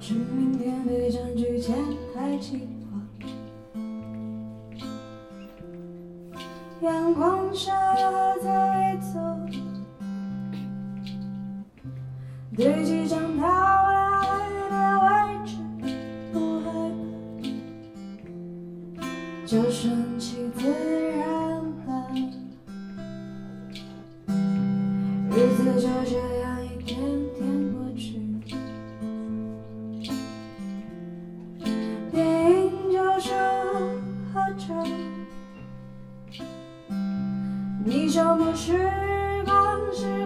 趁明天没占据前抬起。头阳光下还在走。对即将到来的未知不害怕。就顺其自然吧日子就这样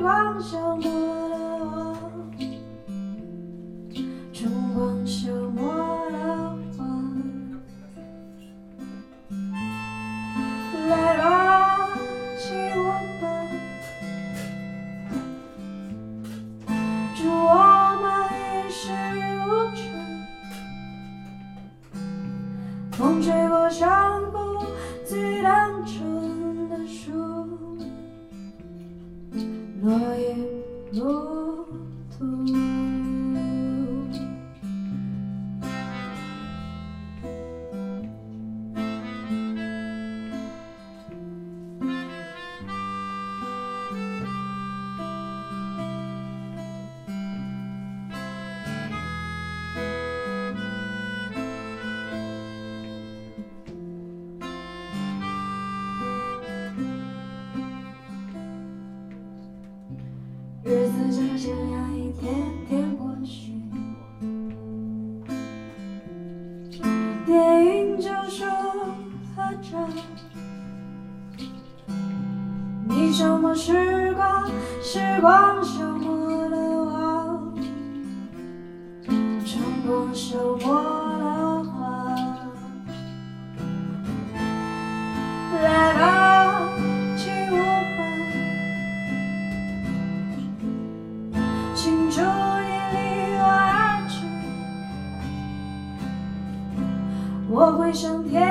光，消磨了我，春光消磨了我。来吧，亲我吧，祝我们一世无争。风吹过山 I am Lord. 就这样一天天过去，电影就是合照，你消磨时光，时光消磨了我，春光消磨我会向天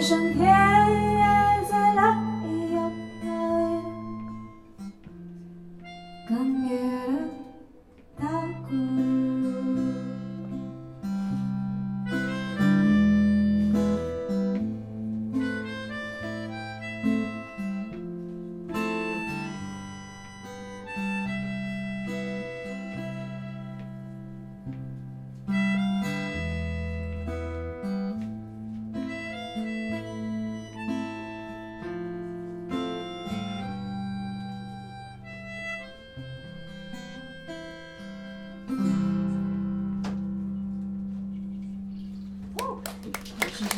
上天也在那一样，更别。就是，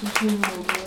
就是我们